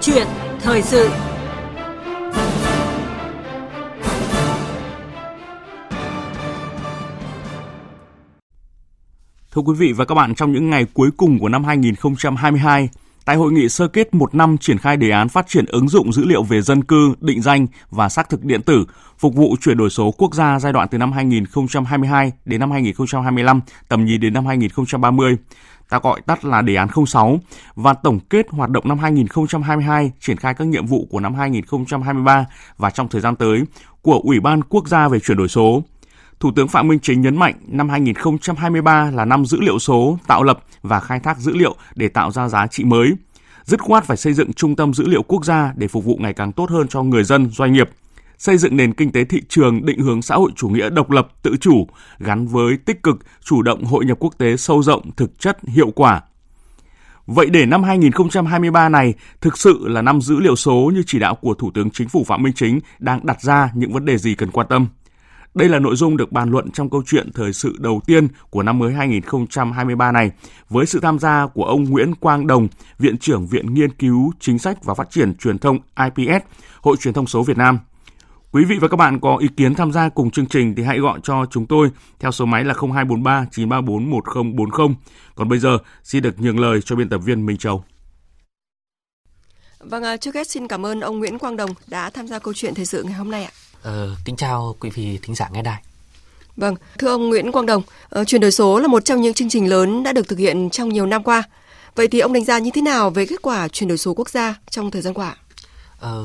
chuyện thời sự. Thưa quý vị và các bạn, trong những ngày cuối cùng của năm 2022, tại hội nghị sơ kết một năm triển khai đề án phát triển ứng dụng dữ liệu về dân cư, định danh và xác thực điện tử, phục vụ chuyển đổi số quốc gia giai đoạn từ năm 2022 đến năm 2025, tầm nhìn đến năm 2030, ta gọi tắt là đề án 06 và tổng kết hoạt động năm 2022, triển khai các nhiệm vụ của năm 2023 và trong thời gian tới của Ủy ban Quốc gia về chuyển đổi số. Thủ tướng Phạm Minh Chính nhấn mạnh năm 2023 là năm dữ liệu số, tạo lập và khai thác dữ liệu để tạo ra giá trị mới. Dứt khoát phải xây dựng trung tâm dữ liệu quốc gia để phục vụ ngày càng tốt hơn cho người dân, doanh nghiệp, xây dựng nền kinh tế thị trường định hướng xã hội chủ nghĩa độc lập, tự chủ, gắn với tích cực, chủ động hội nhập quốc tế sâu rộng, thực chất, hiệu quả. Vậy để năm 2023 này thực sự là năm dữ liệu số như chỉ đạo của Thủ tướng Chính phủ Phạm Minh Chính đang đặt ra những vấn đề gì cần quan tâm? Đây là nội dung được bàn luận trong câu chuyện thời sự đầu tiên của năm mới 2023 này, với sự tham gia của ông Nguyễn Quang Đồng, Viện trưởng Viện Nghiên cứu Chính sách và Phát triển Truyền thông IPS, Hội Truyền thông số Việt Nam. Quý vị và các bạn có ý kiến tham gia cùng chương trình thì hãy gọi cho chúng tôi theo số máy là 0243 934 1040. Còn bây giờ xin được nhường lời cho biên tập viên Minh Châu. Vâng, à, trước hết xin cảm ơn ông Nguyễn Quang Đồng đã tham gia câu chuyện thời sự ngày hôm nay ạ. Ờ, kính chào quý vị thính giả nghe đài. Vâng, thưa ông Nguyễn Quang Đồng, uh, chuyển đổi số là một trong những chương trình lớn đã được thực hiện trong nhiều năm qua. Vậy thì ông đánh giá như thế nào về kết quả chuyển đổi số quốc gia trong thời gian qua? Ờ,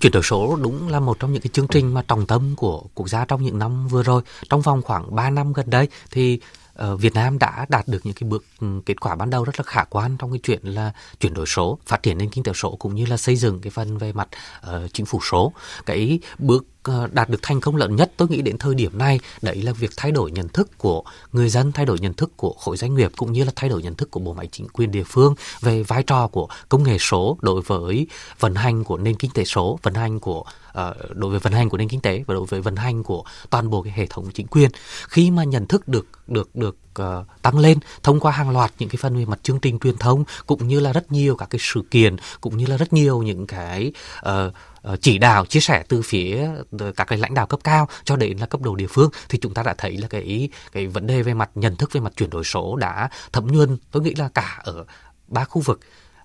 chuyển đổi số đúng là một trong những cái chương trình mà trọng tâm của quốc gia trong những năm vừa rồi. Trong vòng khoảng 3 năm gần đây thì ờ, Việt Nam đã đạt được những cái bước ừ, kết quả ban đầu rất là khả quan trong cái chuyện là chuyển đổi số, phát triển nền kinh tế số cũng như là xây dựng cái phần về mặt uh, chính phủ số. Cái bước Ờ, đạt được thành công lớn nhất tôi nghĩ đến thời điểm này đấy là việc thay đổi nhận thức của người dân thay đổi nhận thức của khối doanh nghiệp cũng như là thay đổi nhận thức của bộ máy chính quyền địa phương về vai trò của công nghệ số đối với vận hành của nền kinh tế số vận hành của uh, đối với vận hành của nền kinh tế và đối với vận hành của toàn bộ cái hệ thống chính quyền. Khi mà nhận thức được được được uh, tăng lên thông qua hàng loạt những cái phần về mặt chương trình truyền thông cũng như là rất nhiều các cái sự kiện cũng như là rất nhiều những cái uh, chỉ đạo chia sẻ từ phía các cái lãnh đạo cấp cao cho đến là cấp độ địa phương thì chúng ta đã thấy là cái cái vấn đề về mặt nhận thức về mặt chuyển đổi số đã thấm nhuần tôi nghĩ là cả ở ba khu vực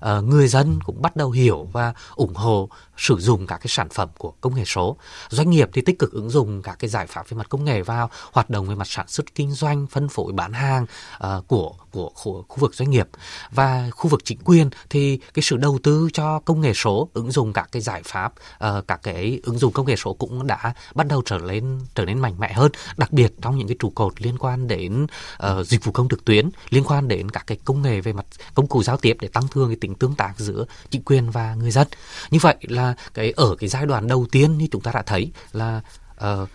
uh, người dân cũng bắt đầu hiểu và ủng hộ sử dụng các cái sản phẩm của công nghệ số. Doanh nghiệp thì tích cực ứng dụng các cái giải pháp về mặt công nghệ vào hoạt động về mặt sản xuất kinh doanh, phân phối bán hàng uh, của của khu, khu vực doanh nghiệp và khu vực chính quyền thì cái sự đầu tư cho công nghệ số ứng dụng các cái giải pháp uh, các cái ứng dụng công nghệ số cũng đã bắt đầu trở lên trở nên mạnh mẽ hơn đặc biệt trong những cái trụ cột liên quan đến uh, dịch vụ công trực tuyến liên quan đến các cái công nghệ về mặt công cụ giao tiếp để tăng cường cái tính tương tác giữa chính quyền và người dân. Như vậy là cái ở cái giai đoạn đầu tiên như chúng ta đã thấy là uh,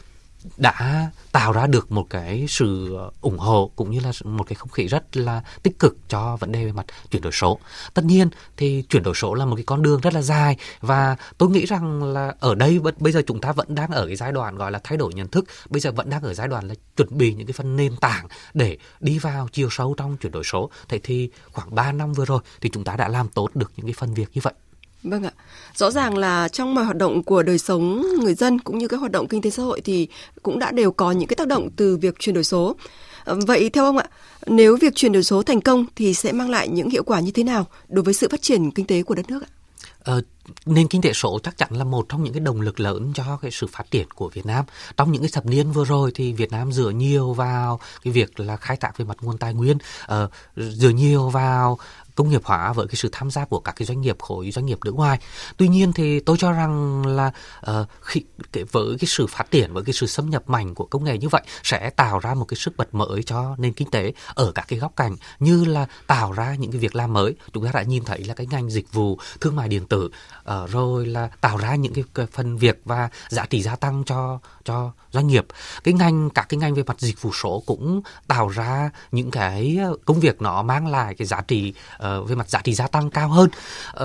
đã tạo ra được một cái sự ủng hộ cũng như là một cái không khí rất là tích cực cho vấn đề về mặt chuyển đổi số. Tất nhiên thì chuyển đổi số là một cái con đường rất là dài và tôi nghĩ rằng là ở đây bây giờ chúng ta vẫn đang ở cái giai đoạn gọi là thay đổi nhận thức, bây giờ vẫn đang ở giai đoạn là chuẩn bị những cái phần nền tảng để đi vào chiều sâu trong chuyển đổi số. Thế thì khoảng 3 năm vừa rồi thì chúng ta đã làm tốt được những cái phần việc như vậy. Vâng ạ. Rõ ràng là trong mọi hoạt động của đời sống người dân cũng như các hoạt động kinh tế xã hội thì cũng đã đều có những cái tác động từ việc chuyển đổi số. Ờ, vậy theo ông ạ, nếu việc chuyển đổi số thành công thì sẽ mang lại những hiệu quả như thế nào đối với sự phát triển kinh tế của đất nước ạ? Ờ, nền kinh tế số chắc chắn là một trong những cái động lực lớn cho cái sự phát triển của Việt Nam. Trong những cái thập niên vừa rồi thì Việt Nam dựa nhiều vào cái việc là khai thác về mặt nguồn tài nguyên, uh, dựa nhiều vào công nghiệp hóa với cái sự tham gia của các cái doanh nghiệp khối doanh nghiệp nước ngoài. Tuy nhiên thì tôi cho rằng là uh, khi cái, với cái sự phát triển với cái sự xâm nhập mạnh của công nghệ như vậy sẽ tạo ra một cái sức bật mới cho nền kinh tế ở các cái góc cạnh như là tạo ra những cái việc làm mới. Chúng ta đã nhìn thấy là cái ngành dịch vụ thương mại điện tử uh, rồi là tạo ra những cái, cái phần việc và giá trị gia tăng cho cho doanh nghiệp. Cái ngành các cái ngành về mặt dịch vụ số cũng tạo ra những cái ờ, công việc nó mang lại cái giá trị uh, về mặt giá trị gia tăng cao hơn.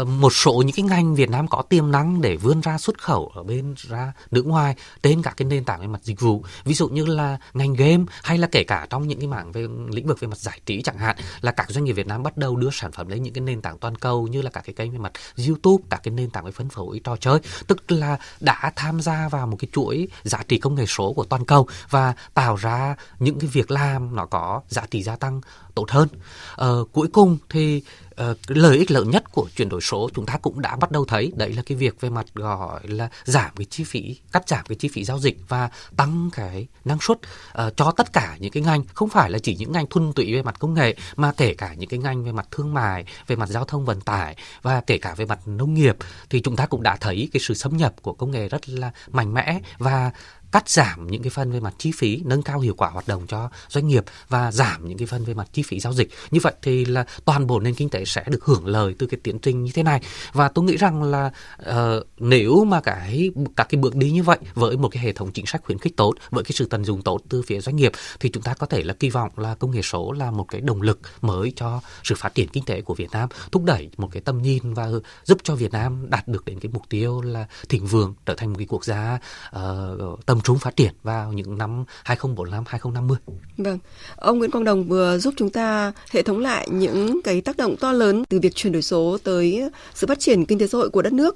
Uh, một số những cái ngành Việt Nam có tiềm năng để vươn ra xuất khẩu ở bên ra nước ngoài trên các cái nền tảng về mặt dịch vụ. Ví dụ như là ngành game hay là kể cả trong những cái mảng về lĩnh vực về mặt giải trí chẳng hạn là các doanh nghiệp Việt Nam bắt đầu đưa sản phẩm lên những cái nền tảng toàn cầu như là các cái kênh về mặt YouTube các cái nền tảng về phân phối trò chơi tức là đã tham gia vào một cái chuỗi giá trị công nghệ số của toàn cầu và tạo ra những cái việc làm nó có giá trị gia tăng tốt hơn. Ờ, cuối cùng thì uh, lợi ích lớn nhất của chuyển đổi số chúng ta cũng đã bắt đầu thấy đấy là cái việc về mặt gọi là giảm cái chi phí cắt giảm cái chi phí giao dịch và tăng cái năng suất uh, cho tất cả những cái ngành không phải là chỉ những ngành thuần túy về mặt công nghệ mà kể cả những cái ngành về mặt thương mại về mặt giao thông vận tải và kể cả về mặt nông nghiệp thì chúng ta cũng đã thấy cái sự xâm nhập của công nghệ rất là mạnh mẽ và cắt giảm những cái phần về mặt chi phí, nâng cao hiệu quả hoạt động cho doanh nghiệp và giảm những cái phần về mặt chi phí giao dịch. Như vậy thì là toàn bộ nền kinh tế sẽ được hưởng lợi từ cái tiến trình như thế này. Và tôi nghĩ rằng là uh, nếu mà cái các cái bước đi như vậy với một cái hệ thống chính sách khuyến khích tốt, với cái sự tận dụng tốt từ phía doanh nghiệp thì chúng ta có thể là kỳ vọng là công nghệ số là một cái động lực mới cho sự phát triển kinh tế của Việt Nam, thúc đẩy một cái tầm nhìn và giúp cho Việt Nam đạt được đến cái mục tiêu là thịnh vượng trở thành một cái quốc gia uh, tầm trung phát triển vào những năm 2045 2050. Vâng, ông Nguyễn Quang Đồng vừa giúp chúng ta hệ thống lại những cái tác động to lớn từ việc chuyển đổi số tới sự phát triển kinh tế xã hội của đất nước.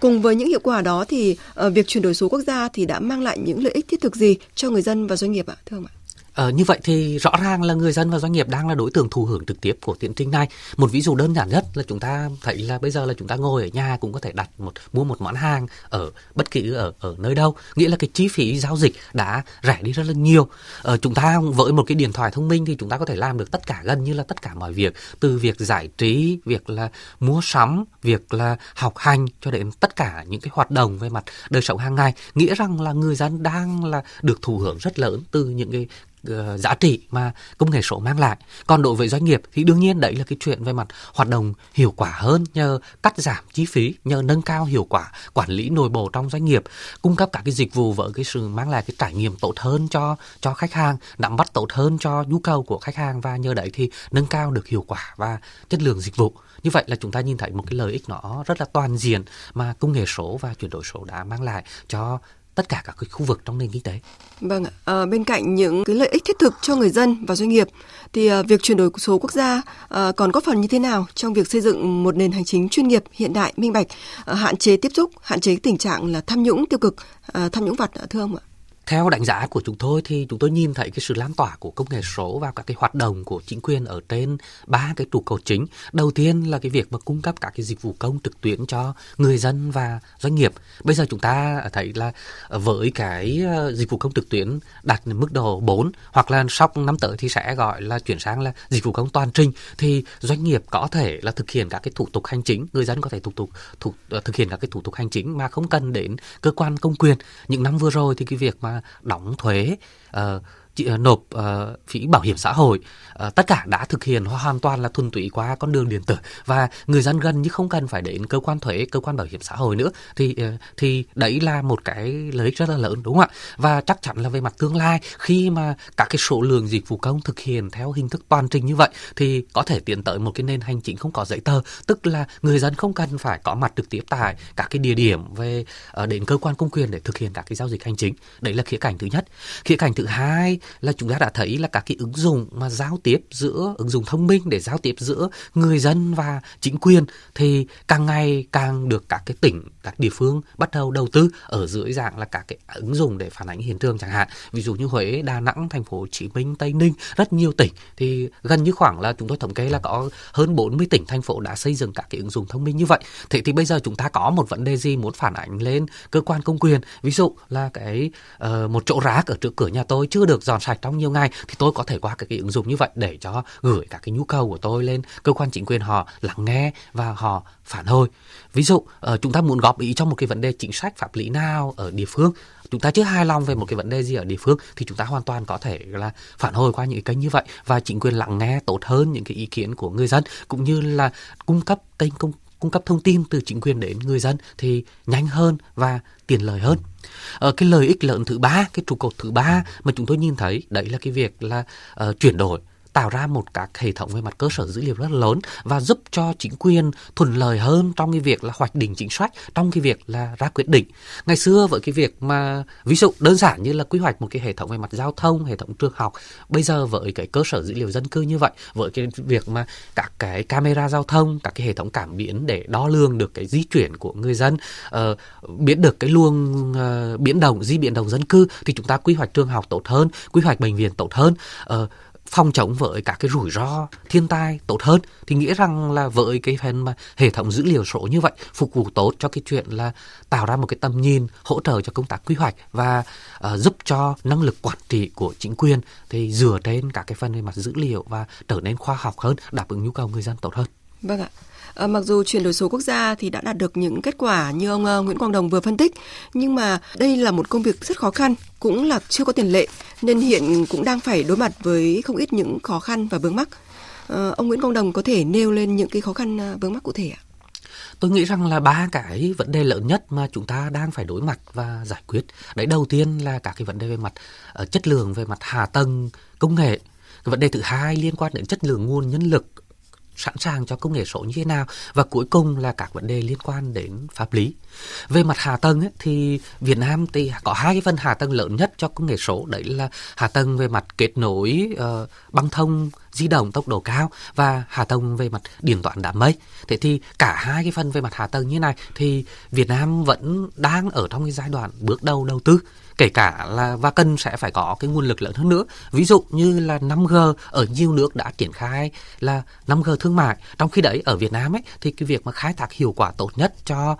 Cùng với những hiệu quả đó thì ờ, việc chuyển đổi số quốc gia thì đã mang lại những lợi ích thiết thực gì cho người dân và doanh nghiệp ạ, thưa ông ạ? Ờ, như vậy thì rõ ràng là người dân và doanh nghiệp đang là đối tượng thụ hưởng trực tiếp của tiến trình này. Một ví dụ đơn giản nhất là chúng ta thấy là bây giờ là chúng ta ngồi ở nhà cũng có thể đặt một mua một món hàng ở bất kỳ ở ở nơi đâu. Nghĩa là cái chi phí giao dịch đã rẻ đi rất là nhiều. Ờ, chúng ta với một cái điện thoại thông minh thì chúng ta có thể làm được tất cả gần như là tất cả mọi việc từ việc giải trí, việc là mua sắm, việc là học hành cho đến tất cả những cái hoạt động về mặt đời sống hàng ngày. Nghĩa rằng là người dân đang là được thụ hưởng rất lớn từ những cái uh, giá trị mà công nghệ số mang lại. Còn đối với doanh nghiệp thì đương nhiên đấy là cái chuyện về mặt hoạt động hiệu quả hơn nhờ cắt giảm chi phí, nhờ nâng cao hiệu quả quản lý nội bộ trong doanh nghiệp, cung cấp các cái dịch vụ với cái sự mang lại cái trải nghiệm tốt hơn cho cho khách hàng, nắm bắt tốt hơn cho nhu cầu của khách hàng và nhờ đấy thì nâng cao được hiệu quả và chất lượng dịch vụ. Như vậy là chúng ta nhìn thấy một cái lợi ích nó rất là toàn diện mà công nghệ số và chuyển đổi số đã mang lại cho tất cả các cái khu vực trong nền kinh tế. Vâng à, bên cạnh những cái lợi ích thiết thực cho người dân và doanh nghiệp thì à, việc chuyển đổi số quốc gia à, còn góp phần như thế nào trong việc xây dựng một nền hành chính chuyên nghiệp, hiện đại, minh bạch, à, hạn chế tiếp xúc, hạn chế tình trạng là tham nhũng tiêu cực, à, tham nhũng vặt thưa ông ạ? Theo đánh giá của chúng tôi thì chúng tôi nhìn thấy cái sự lan tỏa của công nghệ số vào các cái hoạt động của chính quyền ở trên ba cái trụ cột chính. Đầu tiên là cái việc mà cung cấp các cái dịch vụ công trực tuyến cho người dân và doanh nghiệp. Bây giờ chúng ta thấy là với cái ờ, dịch vụ công trực tuyến đạt mức độ 4 hoặc là sau năm tới thì sẽ gọi là chuyển sang là dịch vụ công toàn trình thì doanh nghiệp có thể là thực hiện các cái thủ tục hành chính, người dân có thể thủ tục thủ, ờ, thực hiện các cái thủ tục hành chính mà không cần đến cơ quan công quyền. Những năm vừa rồi thì cái việc mà đóng thuế uh, chị ờ, nộp ờ, uh, phí bảo hiểm xã hội uh, tất cả đã thực hiện hoàn toàn là thuần túy qua con đường điện tử. Và người dân gần như không cần phải đến cơ quan thuế cơ quan bảo hiểm xã hội nữa. Thì uh, thì đấy là một cái lợi ích rất là lớn đúng không ạ? Và chắc chắn là về mặt tương lai khi mà các cái số lượng dịch vụ công thực hiện theo hình thức toàn trình như vậy thì có thể tiến tới một cái nền hành chính không có giấy tờ. Tức là người dân không cần phải có mặt trực tiếp tại các cái địa điểm về uh, đến cơ quan công quyền để thực hiện các cái giao dịch hành chính. Đấy là khía cạnh thứ nhất. Khía cạnh thứ hai là chúng ta đã thấy là các cái ứng dụng mà giao tiếp giữa ứng dụng thông minh để giao tiếp giữa người dân và chính quyền thì càng ngày càng được các cái tỉnh các địa phương bắt đầu đầu tư ở dưới dạng là các cái ứng dụng để phản ánh hiện trường chẳng hạn. Ví dụ như Huế, Đà Nẵng, Thành phố Hồ Chí Minh, Tây Ninh rất nhiều tỉnh thì gần như khoảng là chúng tôi thống kê là có hơn 40 tỉnh thành phố đã xây dựng các cái ứng dụng thông minh như vậy. Thế thì bây giờ chúng ta có một vấn đề gì muốn phản ánh lên cơ quan công quyền? Ví dụ là cái uh, một chỗ rác ở trước cửa nhà tôi chưa được dọn sạch trong nhiều ngày thì tôi có thể qua cái, cái ứng dụng như vậy để cho gửi các cái nhu cầu của tôi lên cơ quan chính quyền họ lắng nghe và họ phản hồi. Ví dụ uh, chúng ta muốn góp ý cho một cái vấn đề chính sách pháp lý nào ở địa phương chúng ta chưa hài lòng về một cái vấn đề gì ở địa phương thì chúng ta hoàn toàn có thể là phản hồi qua những cái kênh như vậy và chính quyền lắng nghe tốt hơn những cái ý kiến của người dân cũng như là cung cấp kênh công cung cấp thông tin từ chính quyền đến người dân thì nhanh hơn và tiện lợi hơn. Ở cái lợi ích lớn thứ ba, cái trụ cột thứ ba mà chúng tôi nhìn thấy đấy là cái việc là uh, chuyển đổi tạo ra một các hệ thống về mặt cơ sở dữ liệu rất lớn và giúp cho chính quyền thuận lợi hơn trong cái việc là hoạch định chính sách trong cái việc là ra quyết định. Ngày xưa với cái việc mà ví dụ đơn giản như là quy hoạch một cái hệ thống về mặt giao thông hệ thống trường học bây giờ với cái cơ sở dữ liệu dân cư như vậy với cái việc mà các cái camera giao thông các cái hệ thống cảm biến để đo lường được cái di chuyển của người dân uh, biết được cái luồng uh, biến động di biến động dân cư thì chúng ta quy hoạch trường học tốt hơn quy hoạch bệnh viện tốt hơn. Uh, phòng chống với các cái rủi ro thiên tai tốt hơn thì nghĩa rằng là với cái phần mà hệ thống dữ liệu số như vậy phục vụ tốt cho cái chuyện là tạo ra một cái tầm nhìn hỗ trợ cho công tác quy hoạch và uh, giúp cho năng lực quản trị của chính quyền thì dựa trên các cái phần về mặt dữ liệu và trở nên khoa học hơn đáp ứng nhu cầu người dân tốt hơn. Vâng ạ. À, mặc dù chuyển đổi số quốc gia thì đã đạt được những kết quả như ông ờ, Nguyễn Quang Đồng vừa phân tích, nhưng mà đây là một công việc rất khó khăn, cũng là chưa có tiền lệ, nên hiện cũng đang phải đối mặt với không ít những khó khăn và vướng mắc. À, ông Nguyễn Quang Đồng có thể nêu lên những cái khó khăn vướng mắc cụ thể ạ? tôi nghĩ rằng là ba cái vấn đề lớn nhất mà chúng ta đang phải đối mặt và giải quyết đấy đầu tiên là các cái vấn đề về mặt uh, chất lượng về mặt hạ tầng công nghệ cái vấn đề thứ hai liên quan đến chất lượng nguồn nhân lực sẵn sàng cho công nghệ số như thế nào và cuối cùng là các vấn đề liên quan đến pháp lý. Về mặt hạ tầng ấy, thì Việt Nam thì có hai cái phần hạ tầng lớn nhất cho công nghệ số đấy là hạ tầng về mặt kết nối uh, băng thông di động tốc độ cao và hạ tầng về mặt điện toán đám mây. Thế thì cả hai cái phần về mặt hạ tầng như này thì Việt Nam vẫn đang ở trong cái giai đoạn bước đầu đầu tư kể cả là và cần sẽ phải có cái nguồn lực lớn hơn nữa. Ví dụ như là 5G ở nhiều nước đã triển khai là 5G thương mại. Trong khi đấy ở Việt Nam ấy thì cái việc mà khai thác hiệu quả tốt nhất cho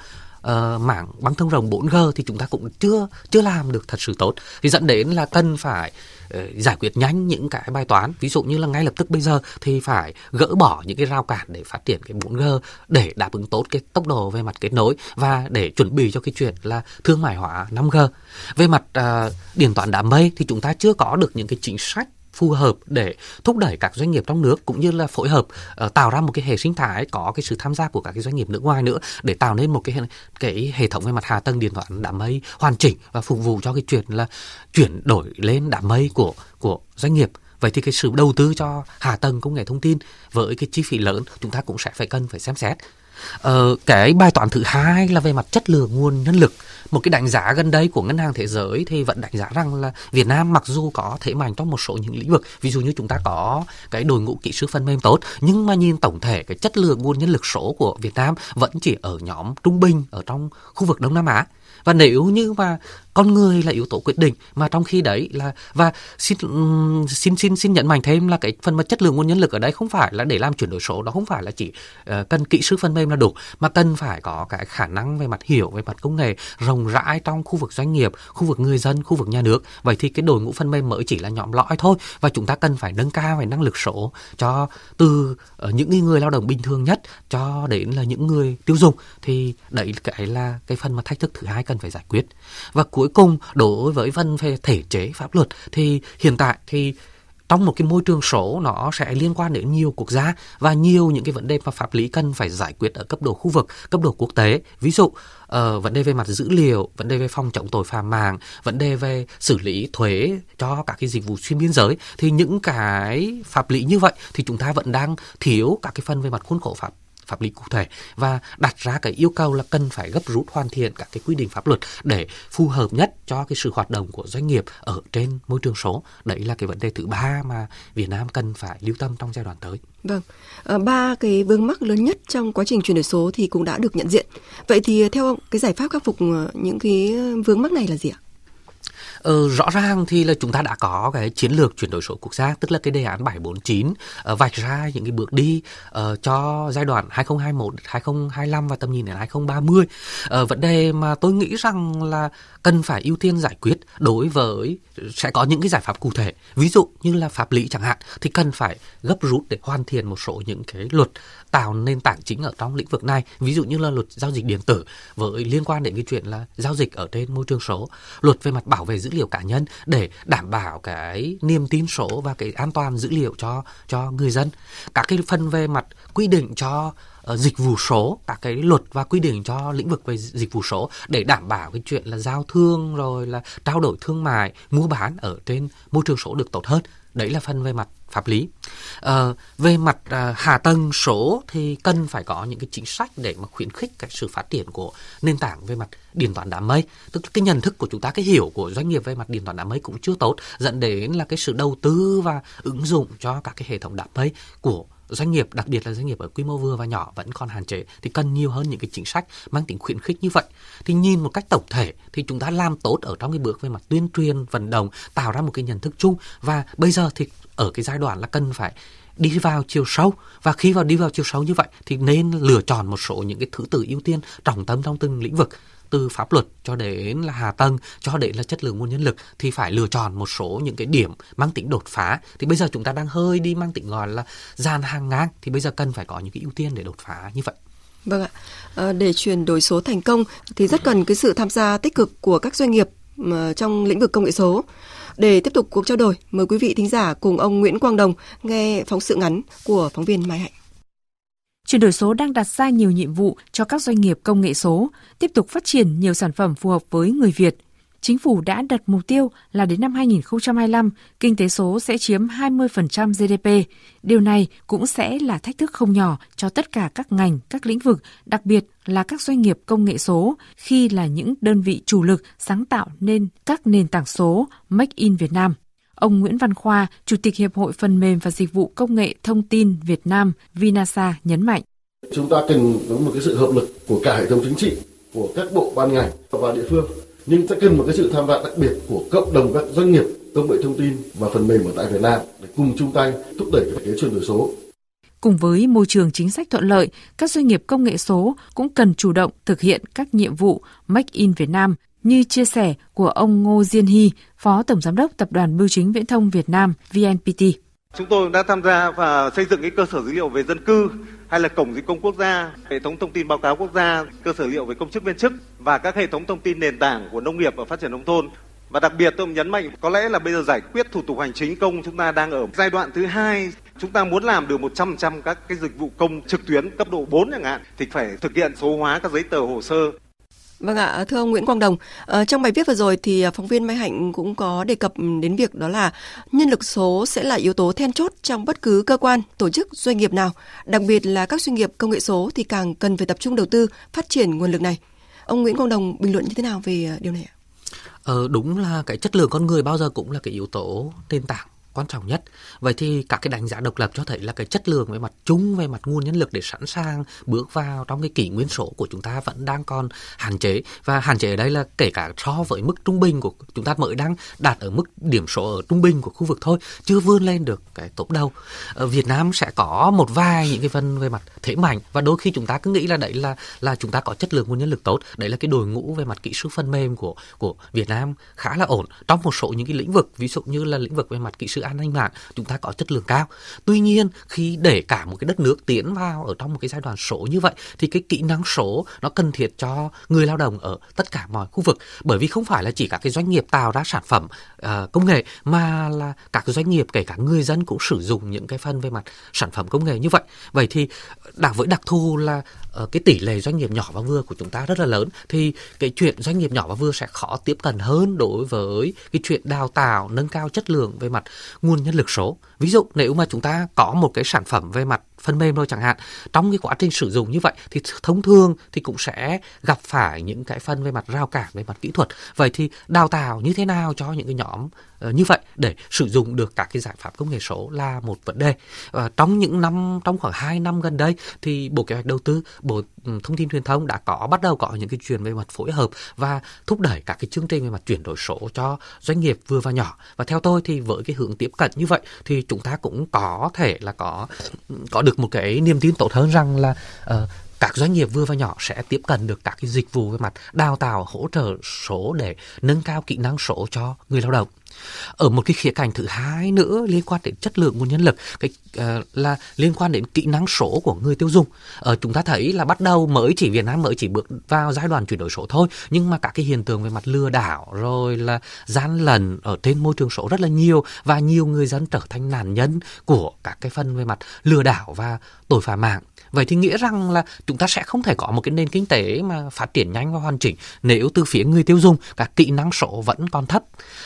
uh, mảng băng thông rộng 4G thì chúng ta cũng chưa chưa làm được thật sự tốt. Thì dẫn đến là cần phải uh, Ờ, giải quyết nhanh những cái bài toán. Ví dụ như là ngay lập tức bây giờ thì phải gỡ bỏ những cái rào cản để phát triển cái 4G để đáp ứng tốt cái tốc độ về mặt kết nối và để chuẩn bị cho cái chuyện là thương mại hóa 5G về mặt uh, điện toán đám mây thì chúng ta chưa có được những cái chính sách phù hợp để thúc đẩy các doanh nghiệp trong nước cũng như là phối hợp uh, tạo ra một cái hệ sinh thái có cái sự tham gia của các cái doanh nghiệp nước ngoài nữa để tạo nên một cái cái hệ thống về mặt hạ tầng điện toán đám mây hoàn chỉnh và phục vụ cho cái chuyện là chuyển đổi lên đám mây của của doanh nghiệp. Vậy thì cái sự đầu tư cho hạ tầng công nghệ thông tin với cái chi phí lớn chúng ta cũng sẽ phải cần phải xem xét. Ờ, cái bài toán thứ hai là về mặt chất lượng nguồn nhân lực. Một cái đánh giá gần đây của ngân hàng thế giới thì vẫn đánh giá rằng là Việt Nam mặc dù có thế mạnh trong một số những lĩnh vực ví dụ như chúng ta có cái đội ngũ kỹ sư phần mềm tốt nhưng mà nhìn tổng thể cái chất lượng nguồn nhân lực số của Việt Nam vẫn chỉ ở nhóm trung bình ở trong khu vực Đông Nam Á. Và nếu như mà con người là yếu tố quyết định mà trong khi đấy là và xin xin xin xin nhận mạnh thêm là cái phần mà chất lượng nguồn nhân lực ở đây không phải là để làm chuyển đổi số đó không phải là chỉ uh, cần kỹ sư phần mềm là đủ mà cần phải có cái khả năng về mặt hiểu về mặt công nghệ rộng rãi trong khu vực doanh nghiệp khu vực người dân khu vực nhà nước. Vậy thì cái đội ngũ phần mềm mới chỉ là nhóm lõi thôi và chúng ta cần phải nâng cao về năng lực số cho từ uh, những người lao động bình thường nhất cho đến là những người tiêu dùng. Thì đấy cái là cái phần mà thách thức thứ hai cần phải giải quyết. Và cuối cuối cùng đối với vấn về thể chế pháp luật thì hiện tại thì trong một cái môi trường số nó sẽ liên quan đến nhiều quốc gia và nhiều những cái vấn đề mà pháp lý cần phải giải quyết ở cấp độ khu vực, cấp độ quốc tế. Ví dụ uh, vấn đề về mặt dữ liệu, vấn đề về phòng chống tội phạm mạng, vấn đề về xử lý thuế cho các cái dịch vụ xuyên biên giới thì những cái pháp lý như vậy thì chúng ta vẫn đang thiếu các cái phần về mặt khuôn khổ pháp pháp lý cụ thể và đặt ra cái yêu cầu là cần phải gấp rút hoàn thiện các cái quy định pháp luật để phù hợp nhất cho cái sự hoạt động của doanh nghiệp ở trên môi trường số. Đấy là cái vấn đề thứ ba mà Việt Nam cần phải lưu tâm trong giai đoạn tới. Vâng, à, ba cái vướng mắc lớn nhất trong quá trình chuyển đổi số thì cũng đã được nhận diện. Vậy thì theo ông, cái giải pháp khắc phục ờ, những cái vướng mắc này là gì ạ? Ờ, rõ ràng thì là chúng ta đã có cái chiến lược chuyển đổi số quốc gia tức là cái đề án 749 uh, ờ, vạch ra những cái bước đi uh, cho giai đoạn 2021 2025 và tầm nhìn đến 2030. Uh, ờ, vấn đề mà tôi nghĩ rằng là cần phải ưu tiên giải quyết đối với sẽ có những cái giải pháp cụ thể. Ví dụ như là pháp lý chẳng hạn thì cần phải gấp rút để hoàn thiện một số những cái luật tạo nền tảng chính ở trong lĩnh vực này ví dụ như là luật giao dịch điện tử với liên quan đến cái chuyện là giao dịch ở trên môi trường số luật về mặt bảo vệ dữ liệu cá nhân để đảm bảo cái niềm tin số và cái an toàn dữ liệu cho cho người dân. Các cái phần về mặt quy định cho uh, dịch vụ số các cái luật và quy định cho lĩnh vực về dịch vụ số để đảm bảo cái chuyện là giao thương rồi là trao đổi thương mại mua bán ở trên môi trường số được tốt hơn. Đấy là phần về mặt pháp lý. À, về mặt à, hạ tầng số thì cần phải có những cái chính sách để mà khuyến khích cái sự phát triển của nền tảng về mặt điện toán đám mây. Tức là cái nhận thức của chúng ta cái hiểu của doanh nghiệp về mặt điện toán đám mây cũng chưa tốt dẫn đến là cái sự đầu tư và ứng dụng cho các cái hệ thống đám mây của doanh nghiệp, đặc biệt là doanh nghiệp ở quy mô vừa và nhỏ vẫn còn hạn chế, thì cần nhiều hơn những cái chính sách mang tính khuyến khích như vậy. Thì nhìn một cách tổng thể thì chúng ta làm tốt ở trong cái bước về mặt tuyên truyền, vận động, tạo ra một cái nhận thức chung. Và bây giờ thì ở cái giai đoạn là cần phải đi vào chiều sâu. Và khi vào đi vào chiều sâu như vậy thì nên lựa chọn một số những cái thứ tự ưu tiên trọng tâm trong từng lĩnh vực từ pháp luật cho đến là hạ tầng cho đến là chất lượng nguồn nhân lực thì phải lựa chọn một số những cái điểm mang tính đột phá thì bây giờ chúng ta đang hơi đi mang tính gọi là dàn hàng ngang thì bây giờ cần phải có những cái ưu tiên để đột phá như vậy Vâng ạ. À, để chuyển đổi số thành công thì rất cần cái sự tham gia tích cực của các doanh nghiệp ờ, trong lĩnh vực công nghệ số. Để tiếp tục cuộc trao đổi, mời quý vị thính giả cùng ông Nguyễn Quang Đồng nghe phóng sự ngắn của phóng viên Mai Hạnh. Chuyển đổi số đang đặt ra nhiều nhiệm vụ cho các doanh nghiệp công nghệ số, tiếp tục phát triển nhiều sản phẩm phù hợp với người Việt. Chính phủ đã đặt mục tiêu là đến năm 2025, kinh tế số sẽ chiếm 20% GDP. Điều này cũng sẽ là thách thức không nhỏ cho tất cả các ngành, các lĩnh vực, đặc biệt là các doanh nghiệp công nghệ số khi là những đơn vị chủ lực sáng tạo nên các nền tảng số Make in Việt Nam. Ông Nguyễn Văn Khoa, Chủ tịch Hiệp hội Phần mềm và Dịch vụ Công nghệ Thông tin Việt Nam Vinasa nhấn mạnh. Chúng ta cần có một cái sự hợp lực của cả hệ thống chính trị, của các bộ ban ngành và địa phương. Nhưng sẽ cần một cái sự tham gia đặc biệt của cộng đồng các doanh nghiệp công nghệ thông tin và phần mềm ở tại Việt Nam để cùng chung tay thúc đẩy cái chuyển đổi số. Cùng với môi trường chính sách thuận lợi, các doanh nghiệp công nghệ số cũng cần chủ động thực hiện các nhiệm vụ Make in Việt Nam như chia sẻ của ông Ngô Diên Hy, Phó Tổng Giám đốc Tập đoàn Bưu chính Viễn thông Việt Nam VNPT. Chúng tôi đã tham gia và xây dựng cái cơ sở dữ liệu về dân cư hay là cổng dịch công quốc gia, hệ thống thông tin báo cáo quốc gia, cơ sở liệu về công chức viên chức và các hệ thống thông tin nền tảng của nông nghiệp và phát triển nông thôn. Và đặc biệt tôi nhấn mạnh có lẽ là bây giờ giải quyết thủ tục hành chính công chúng ta đang ở giai đoạn thứ hai chúng ta muốn làm được 100% các cái dịch vụ công trực tuyến cấp độ 4 chẳng hạn thì phải thực hiện số hóa các giấy tờ hồ sơ Vâng ạ, thưa ông Nguyễn Quang Đồng, ờ, trong bài viết vừa rồi thì ờ, phóng viên Mai Hạnh cũng có đề cập đến việc đó là nhân lực số sẽ là yếu tố then chốt trong bất cứ cơ quan, tổ chức, doanh nghiệp nào. Đặc biệt là các doanh nghiệp công nghệ số thì càng cần phải tập trung đầu tư phát triển nguồn lực này. Ông Nguyễn Quang Đồng bình luận như thế nào về ờ, điều này ạ? Ờ, đúng là cái chất lượng con người bao giờ cũng là cái yếu tố nền tảng quan trọng nhất. Vậy thì các cái đánh giá độc lập cho thấy là cái chất lượng về mặt chung, về mặt nguồn nhân lực để sẵn sàng bước vào trong cái kỷ nguyên số của chúng ta vẫn đang còn hạn chế và hạn chế ở đây là kể cả so với mức trung bình của chúng ta mới đang đạt ở mức điểm số ở trung bình của khu vực thôi, chưa vươn lên được cái top đầu. Ở Việt Nam sẽ có một vài những cái phần về mặt thế mạnh và đôi khi chúng ta cứ nghĩ là đấy là là chúng ta có chất lượng nguồn nhân lực tốt đấy là cái đội ngũ về mặt kỹ sư phần mềm của của Việt Nam khá là ổn trong một số những cái lĩnh vực, ví dụ như là lĩnh vực về mặt kỹ sư an ninh mạng chúng ta có chất lượng cao. Tuy nhiên khi để cả một cái đất nước tiến vào ở trong một cái giai đoạn số như vậy thì cái kỹ năng số nó cần thiết cho người lao động ở tất cả mọi khu vực. Bởi vì không phải là chỉ các cái doanh nghiệp tạo ra sản phẩm uh, công nghệ mà là các doanh nghiệp kể cả người dân cũng sử dụng những cái phần về mặt sản phẩm công nghệ như vậy. Vậy thì đặc với đặc thù là uh, cái tỷ lệ doanh nghiệp nhỏ và vừa của chúng ta rất là lớn thì cái chuyện doanh nghiệp nhỏ và vừa sẽ khó tiếp cận hơn đối với cái chuyện đào tạo nâng cao chất lượng về mặt nguồn nhân lực số. Ví dụ, nếu mà chúng ta có một cái sản phẩm về mặt phần mềm thôi chẳng hạn. Trong cái quá trình sử dụng như vậy thì thông thường thì cũng sẽ gặp phải những cái phần về mặt rào cản, về mặt kỹ thuật. Vậy thì đào tạo như thế nào cho những cái nhóm ờ, như vậy để sử dụng được các cái giải pháp công nghệ số là một vấn đề. Và trong những năm, trong khoảng 2 năm gần đây thì bộ kế hoạch đầu tư, bộ ừ, thông tin truyền thông đã có, bắt đầu có những cái chuyện về mặt phối hợp và thúc đẩy các cái chương trình về mặt chuyển đổi số cho doanh nghiệp vừa và nhỏ. Và theo tôi thì với cái hướng tiếp cận như vậy thì chúng ta cũng có thể là có ừ, có được một cái niềm tin tốt hơn rằng là uh, các doanh nghiệp vừa và nhỏ sẽ tiếp cận được các cái dịch vụ về mặt đào tạo hỗ trợ số để nâng cao kỹ năng số cho người lao động ở một cái khía cạnh thứ hai nữa liên quan đến chất lượng nguồn nhân lực cái uh, là liên quan đến kỹ năng số của người tiêu dùng uh, chúng ta thấy là bắt đầu mới chỉ Việt Nam mới chỉ bước vào giai đoạn chuyển đổi số thôi nhưng mà các cái hiện tượng về mặt lừa đảo rồi là gian lận ở trên môi trường số rất là nhiều và nhiều người dân trở thành nạn nhân của các cái phần về mặt lừa đảo và tội phạm mạng Vậy thì nghĩa rằng là chúng ta sẽ không thể có một cái nền kinh tế mà phát triển nhanh và hoàn chỉnh nếu từ phía người tiêu dùng các kỹ năng số vẫn còn thấp.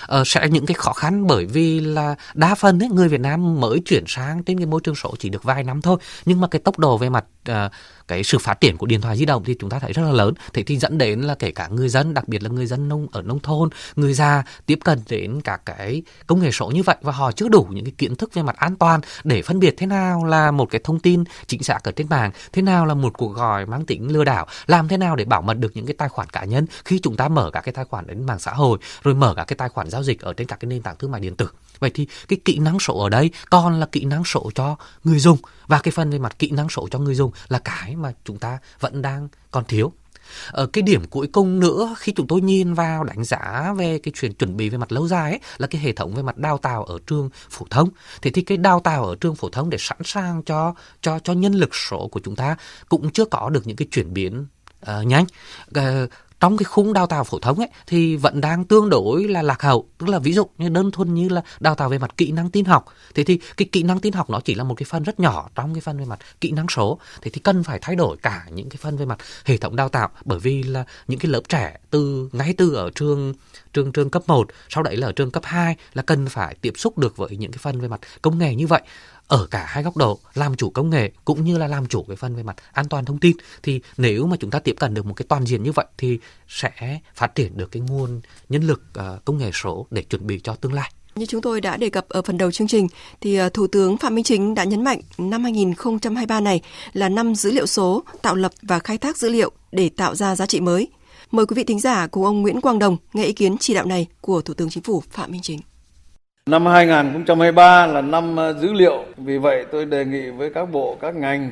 Ờ, sẽ những cái khó khăn bởi vì là đa phần ấy, người Việt Nam mới chuyển sang trên cái môi trường số chỉ được vài năm thôi. Nhưng mà cái tốc độ về mặt uh, cái sự phát triển của điện thoại di động thì chúng ta thấy rất là lớn. Thế thì dẫn đến là kể cả người dân, đặc biệt là người dân nông, ở nông thôn, người già tiếp cận đến các cái công nghệ số như vậy và họ chưa đủ những cái kiến thức về mặt an toàn để phân biệt thế nào là một cái thông tin chính xác ở trên mạng, thế nào là một cuộc gọi mang tính lừa đảo, làm thế nào để bảo mật được những cái tài khoản cá nhân khi chúng ta mở các cái tài khoản đến mạng xã hội, rồi mở các cái tài khoản giao dịch ở trên các cái nền tảng thương mại điện tử vậy thì cái kỹ năng số ở đây còn là kỹ năng số cho người dùng. Và cái phần về mặt kỹ năng số cho người dùng là cái mà chúng ta vẫn đang còn thiếu. Ở cái điểm cuối cùng nữa khi chúng tôi nhìn vào đánh giá về cái chuyện chuẩn bị về mặt lâu dài ấy, là cái hệ thống về mặt đào tạo ở trường phổ thông. Thế thì cái đào tạo ở trường phổ thông để sẵn sàng cho cho cho nhân lực số của chúng ta cũng chưa có được những cái chuyển biến uh, nhanh. Uh, trong cái khung đào tạo phổ thông ấy, thì vẫn đang tương đối là lạc hậu. Tức là ví dụ như đơn thuần như là đào tạo về mặt kỹ năng tin học thế thì cái kỹ năng tin học nó chỉ là một cái phần rất nhỏ trong cái phần về mặt kỹ năng số. Thế thì cần phải thay đổi cả những cái phần về mặt hệ thống đào tạo, bởi vì là những cái lớp trẻ từ ngay từ ở trường trường trường cấp 1 sau đấy là ở trường cấp 2 là cần phải tiếp xúc được với những cái phần về mặt công nghệ như vậy ở cả hai góc độ làm chủ công nghệ cũng như là làm chủ cái phần về mặt an toàn thông tin thì nếu mà chúng ta tiếp cận được một cái toàn diện như vậy thì sẽ phát triển được cái nguồn nhân lực ờ, công nghệ số để chuẩn bị cho tương lai. Như chúng tôi đã đề cập ở phần đầu chương trình thì ờ, Thủ tướng Phạm Minh Chính đã nhấn mạnh năm 2023 này là năm dữ liệu số, tạo lập và khai thác dữ liệu để tạo ra giá trị mới. Mời quý vị thính giả cùng ông Nguyễn Quang Đồng nghe ý kiến chỉ đạo này của Thủ tướng Chính phủ Phạm Minh Chính. Năm 2023 là năm ờ, dữ liệu, vì vậy tôi đề nghị với các bộ, các ngành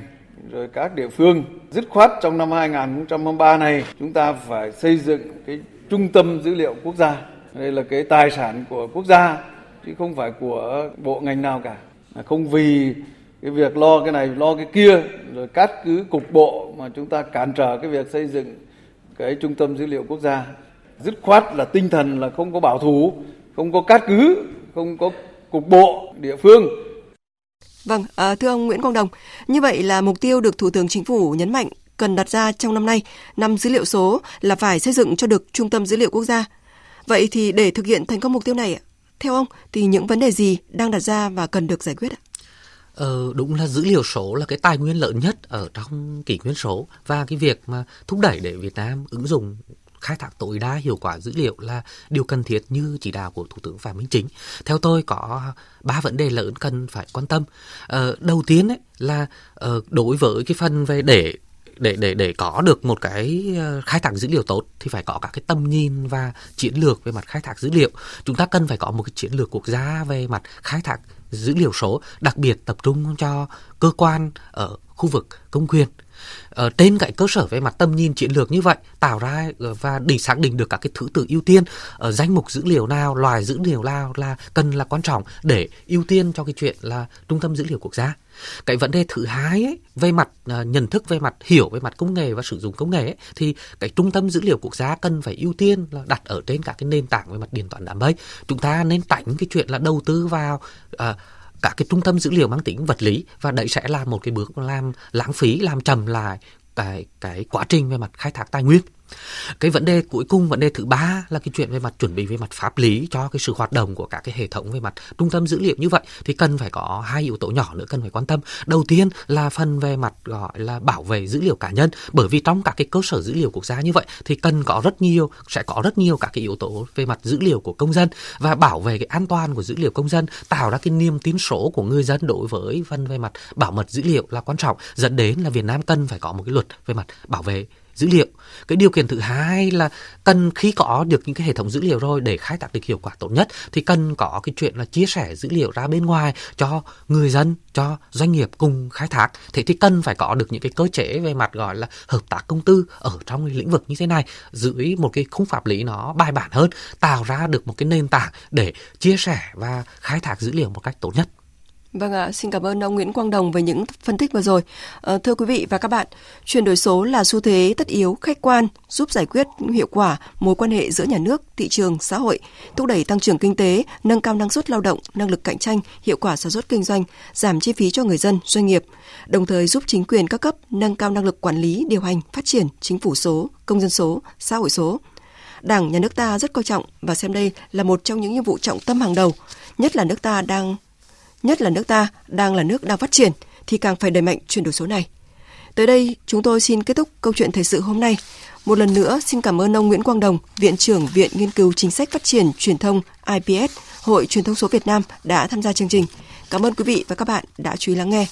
rồi các địa phương dứt khoát trong năm 2023 này chúng ta phải xây dựng cái trung tâm dữ liệu quốc gia. Đây là cái tài sản của quốc gia chứ không phải của bộ ngành nào cả. Không vì cái việc lo cái này lo cái kia rồi cắt cứ cục bộ mà chúng ta cản trở cái việc xây dựng cái trung tâm dữ liệu quốc gia. Dứt khoát là tinh thần là không có bảo thủ, không có cắt cứ không có cục bộ địa phương. Vâng, à, thưa ông Nguyễn Quang Đồng, như vậy là mục tiêu được Thủ tướng Chính phủ nhấn mạnh cần đặt ra trong năm nay, năm dữ liệu số là phải xây dựng cho được trung tâm dữ liệu quốc gia. Vậy thì để thực hiện thành công mục tiêu này, theo ông thì những vấn đề gì đang đặt ra và cần được giải quyết ạ? Ờ, đúng là dữ liệu số là cái tài nguyên lớn nhất ở trong kỷ nguyên số và cái việc mà thúc đẩy để Việt Nam ứng dụng khai thác tối đa hiệu quả dữ liệu là điều cần thiết như chỉ đạo của Thủ tướng Phạm Minh Chính. Theo tôi có ba vấn đề lớn cần phải quan tâm. Ờ, đầu tiên ấy là ờ, đối với cái phần về để để để để có được một cái ờ, khai thác dữ liệu tốt thì phải có các cái tầm nhìn và chiến lược về mặt khai thác dữ liệu. Chúng ta cần phải có một cái chiến lược quốc gia về mặt khai thác dữ liệu số, đặc biệt tập trung cho cơ quan ở khu vực công quyền ở trên cái cơ sở về mặt tầm nhìn chiến lược như vậy tạo ra ờ, và để xác định được các cái thứ tự ưu tiên ở danh mục dữ liệu nào loài dữ liệu nào là cần là quan trọng để ưu tiên cho cái chuyện là trung tâm dữ liệu quốc gia. Cái vấn đề thứ hai ấy, về mặt uh, nhận thức về mặt hiểu về mặt công nghệ và sử dụng công nghệ ấy, thì cái trung tâm dữ liệu quốc gia cần phải ưu tiên là đặt ở trên các cái nền tảng về mặt điện toán đám mây. Chúng ta nên tránh cái chuyện là đầu tư vào uh, các cái trung tâm dữ liệu mang tính vật lý và đấy sẽ là một cái bước làm lãng phí, làm trầm lại cái cái quá trình về mặt khai thác tài nguyên cái vấn đề cuối cùng, vấn đề thứ ba là cái chuyện về mặt chuẩn bị, về mặt pháp lý cho cái sự hoạt động của các cái hệ thống về mặt trung tâm dữ liệu. Như vậy thì cần phải có hai yếu tố nhỏ nữa cần phải quan tâm. Đầu tiên là phần về mặt, gọi là, bảo vệ dữ liệu cá nhân. Bởi vì trong các cái cơ sở dữ liệu quốc gia như vậy thì cần có rất nhiều, sẽ có rất nhiều các cái yếu tố về mặt dữ liệu của công dân. Và bảo vệ cái an toàn của dữ liệu công dân, tạo ra cái niềm tin số của người dân đối với phần về mặt bảo mật dữ liệu là quan trọng. Dẫn đến là Việt Nam cần phải có một cái luật về mặt bảo vệ dữ liệu. Cái điều kiện thứ hai là cần khi có được những cái hệ thống dữ liệu rồi để khai thác được hiệu quả tốt nhất, thì cần có cái chuyện là chia sẻ dữ liệu ra bên ngoài cho người dân, cho doanh nghiệp cùng khai thác. Thế thì cần phải có được những cái cơ chế về mặt gọi là hợp tác công tư ở trong cái lĩnh vực như thế này, dưới một cái khung pháp lý nó bài bản hơn, tạo ra được một cái nền tảng để chia sẻ và khai thác dữ liệu một cách tốt nhất. Vâng ạ, xin cảm ơn ông Nguyễn Quang Đồng về những phân tích vừa rồi. À, thưa quý vị và các bạn, chuyển đổi số là xu thế tất yếu, khách quan, giúp giải quyết hiệu quả mối quan hệ giữa nhà nước, thị trường, xã hội, thúc đẩy tăng trưởng kinh tế, nâng cao năng suất lao động, năng lực cạnh tranh, hiệu quả sản xuất kinh doanh, giảm chi phí cho người dân, doanh nghiệp, đồng thời giúp chính quyền các cấp nâng cao năng lực quản lý, điều hành, phát triển chính phủ số, công dân số, xã hội số. Đảng, nhà nước ta rất coi trọng và xem đây là một trong những nhiệm vụ trọng tâm hàng đầu, nhất là nước ta đang nhất là nước ta đang là nước đang phát triển thì càng phải đẩy mạnh chuyển đổi số này. Tới đây, chúng tôi xin kết thúc câu chuyện thời sự hôm nay. Một lần nữa, xin cảm ơn ông Nguyễn Quang Đồng, Viện trưởng Viện Nghiên cứu Chính sách Phát triển Truyền thông IPS, Hội Truyền thông số Việt Nam đã tham gia chương trình. Cảm ơn quý vị và các bạn đã chú ý lắng nghe.